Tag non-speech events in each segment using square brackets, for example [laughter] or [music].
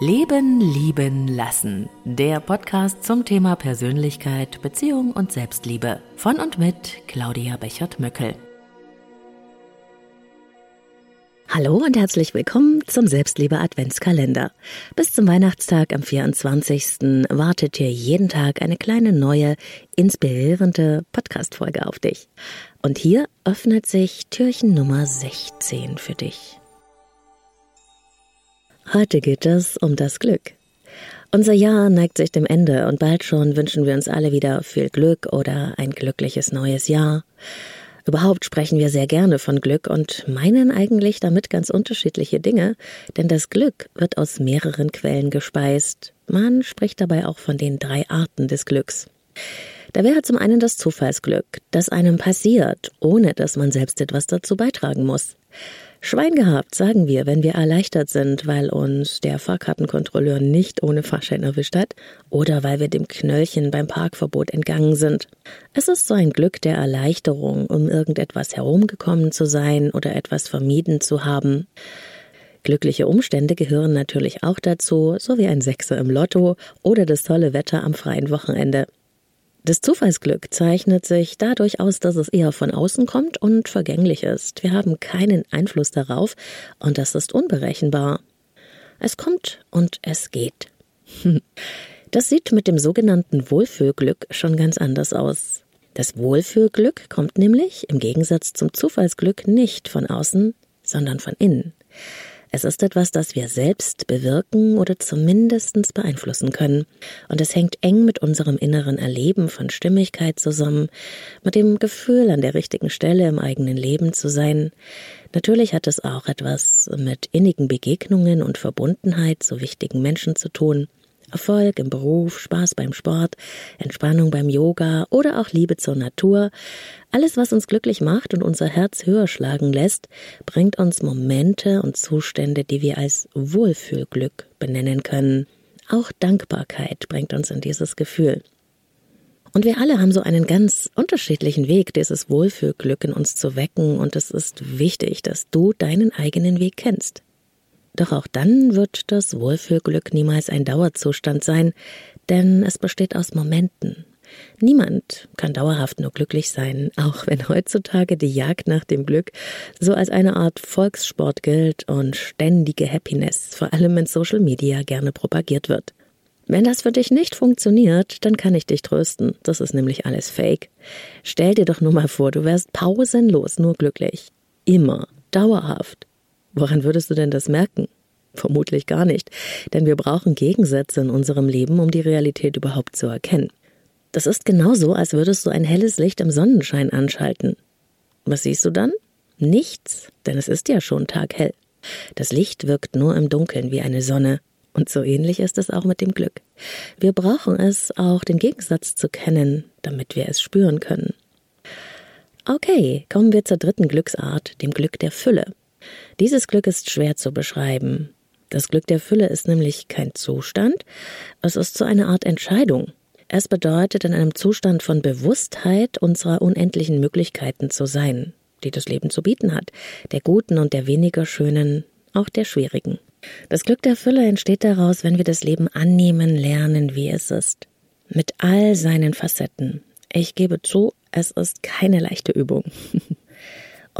Leben, Lieben, Lassen. Der Podcast zum Thema Persönlichkeit, Beziehung und Selbstliebe. Von und mit Claudia Bechert-Möckel. Hallo und herzlich willkommen zum Selbstliebe Adventskalender. Bis zum Weihnachtstag am 24. wartet hier jeden Tag eine kleine neue, inspirierende Podcast-Folge auf dich. Und hier öffnet sich Türchen Nummer 16 für dich. Heute geht es um das Glück. Unser Jahr neigt sich dem Ende und bald schon wünschen wir uns alle wieder viel Glück oder ein glückliches neues Jahr. Überhaupt sprechen wir sehr gerne von Glück und meinen eigentlich damit ganz unterschiedliche Dinge, denn das Glück wird aus mehreren Quellen gespeist. Man spricht dabei auch von den drei Arten des Glücks. Da wäre zum einen das Zufallsglück, das einem passiert, ohne dass man selbst etwas dazu beitragen muss. Schwein gehabt, sagen wir, wenn wir erleichtert sind, weil uns der Fahrkartenkontrolleur nicht ohne Fahrschein erwischt hat oder weil wir dem Knöllchen beim Parkverbot entgangen sind. Es ist so ein Glück der Erleichterung, um irgendetwas herumgekommen zu sein oder etwas vermieden zu haben. Glückliche Umstände gehören natürlich auch dazu, so wie ein Sechser im Lotto oder das tolle Wetter am freien Wochenende. Das Zufallsglück zeichnet sich dadurch aus, dass es eher von außen kommt und vergänglich ist. Wir haben keinen Einfluss darauf und das ist unberechenbar. Es kommt und es geht. [laughs] Das sieht mit dem sogenannten Wohlfühlglück schon ganz anders aus. Das Wohlfühlglück kommt nämlich im Gegensatz zum Zufallsglück nicht von außen, sondern von innen. Es ist etwas, das wir selbst bewirken oder zumindest beeinflussen können. Und es hängt eng mit unserem inneren Erleben von Stimmigkeit zusammen, mit dem Gefühl, an der richtigen Stelle im eigenen Leben zu sein. Natürlich hat es auch etwas mit innigen Begegnungen und Verbundenheit zu wichtigen Menschen zu tun. Erfolg im Beruf, Spaß beim Sport, Entspannung beim Yoga oder auch Liebe zur Natur. Alles, was uns glücklich macht und unser Herz höher schlagen lässt, bringt uns Momente und Zustände, die wir als Wohlfühlglück benennen können. Auch Dankbarkeit bringt uns in dieses Gefühl. Und wir alle haben so einen ganz unterschiedlichen Weg, dieses Wohlfühlglück in uns zu wecken, und es ist wichtig, dass du deinen eigenen Weg kennst. Doch auch dann wird das Wohlfühlglück niemals ein Dauerzustand sein, denn es besteht aus Momenten. Niemand kann dauerhaft nur glücklich sein, auch wenn heutzutage die Jagd nach dem Glück so als eine Art Volkssport gilt und ständige Happiness, vor allem in Social Media, gerne propagiert wird. Wenn das für dich nicht funktioniert, dann kann ich dich trösten. Das ist nämlich alles Fake. Stell dir doch nur mal vor, du wärst pausenlos nur glücklich. Immer. Dauerhaft. Woran würdest du denn das merken? Vermutlich gar nicht, denn wir brauchen Gegensätze in unserem Leben, um die Realität überhaupt zu erkennen. Das ist genauso, als würdest du ein helles Licht im Sonnenschein anschalten. Was siehst du dann? Nichts, denn es ist ja schon taghell. Das Licht wirkt nur im Dunkeln wie eine Sonne, und so ähnlich ist es auch mit dem Glück. Wir brauchen es auch, den Gegensatz zu kennen, damit wir es spüren können. Okay, kommen wir zur dritten Glücksart, dem Glück der Fülle. Dieses Glück ist schwer zu beschreiben. Das Glück der Fülle ist nämlich kein Zustand, es ist so eine Art Entscheidung. Es bedeutet, in einem Zustand von Bewusstheit unserer unendlichen Möglichkeiten zu sein, die das Leben zu bieten hat, der guten und der weniger schönen, auch der schwierigen. Das Glück der Fülle entsteht daraus, wenn wir das Leben annehmen lernen, wie es ist, mit all seinen Facetten. Ich gebe zu, es ist keine leichte Übung. [laughs]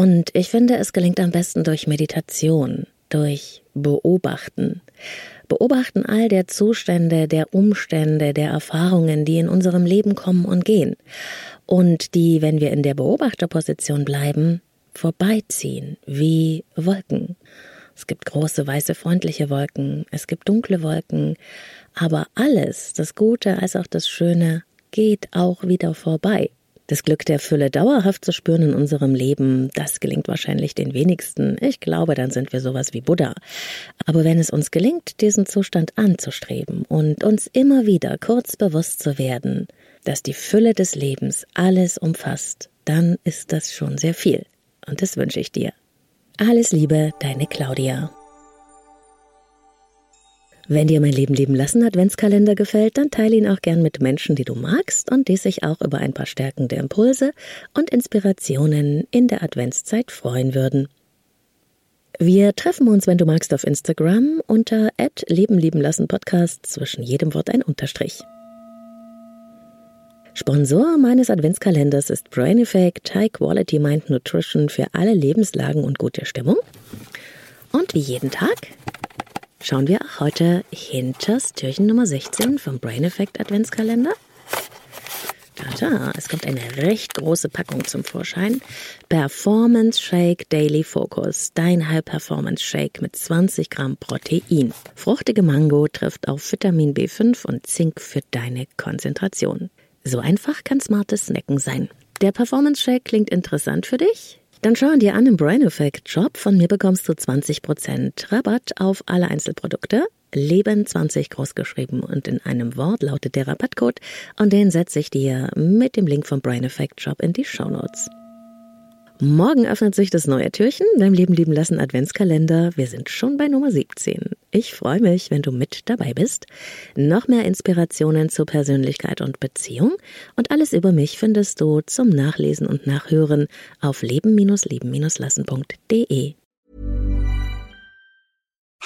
Und ich finde, es gelingt am besten durch Meditation, durch Beobachten. Beobachten all der Zustände, der Umstände, der Erfahrungen, die in unserem Leben kommen und gehen. Und die, wenn wir in der Beobachterposition bleiben, vorbeiziehen, wie Wolken. Es gibt große, weiße, freundliche Wolken, es gibt dunkle Wolken, aber alles, das Gute als auch das Schöne, geht auch wieder vorbei. Das Glück der Fülle dauerhaft zu spüren in unserem Leben, das gelingt wahrscheinlich den wenigsten. Ich glaube, dann sind wir sowas wie Buddha. Aber wenn es uns gelingt, diesen Zustand anzustreben und uns immer wieder kurz bewusst zu werden, dass die Fülle des Lebens alles umfasst, dann ist das schon sehr viel. Und das wünsche ich dir. Alles Liebe, deine Claudia. Wenn dir mein Leben leben lassen Adventskalender gefällt, dann teile ihn auch gern mit Menschen, die du magst und die sich auch über ein paar stärkende Impulse und Inspirationen in der Adventszeit freuen würden. Wir treffen uns, wenn du magst, auf Instagram unter Leben lieben lassen Podcast zwischen jedem Wort ein Unterstrich. Sponsor meines Adventskalenders ist Brain Effect High Quality Mind Nutrition für alle Lebenslagen und gute Stimmung. Und wie jeden Tag schauen wir auch heute hinters Türchen Nummer 16 vom Brain Effect Adventskalender. Tada, es kommt eine recht große Packung zum Vorschein. Performance Shake Daily Focus, dein High Performance Shake mit 20 Gramm Protein. Fruchtige Mango trifft auf Vitamin B5 und Zink für deine Konzentration. So einfach kann smartes Snacken sein. Der Performance Shake klingt interessant für dich? Dann schau dir an im Brain Effect Shop. Von mir bekommst du 20% Rabatt auf alle Einzelprodukte. Leben 20 großgeschrieben und in einem Wort lautet der Rabattcode und den setze ich dir mit dem Link vom Brain Effect Shop in die Show Notes. Morgen öffnet sich das neue Türchen beim Leben lieben lassen Adventskalender. Wir sind schon bei Nummer 17. Ich freue mich, wenn du mit dabei bist. Noch mehr Inspirationen zur Persönlichkeit und Beziehung und alles über mich findest du zum Nachlesen und Nachhören auf leben-leben-lassen.de.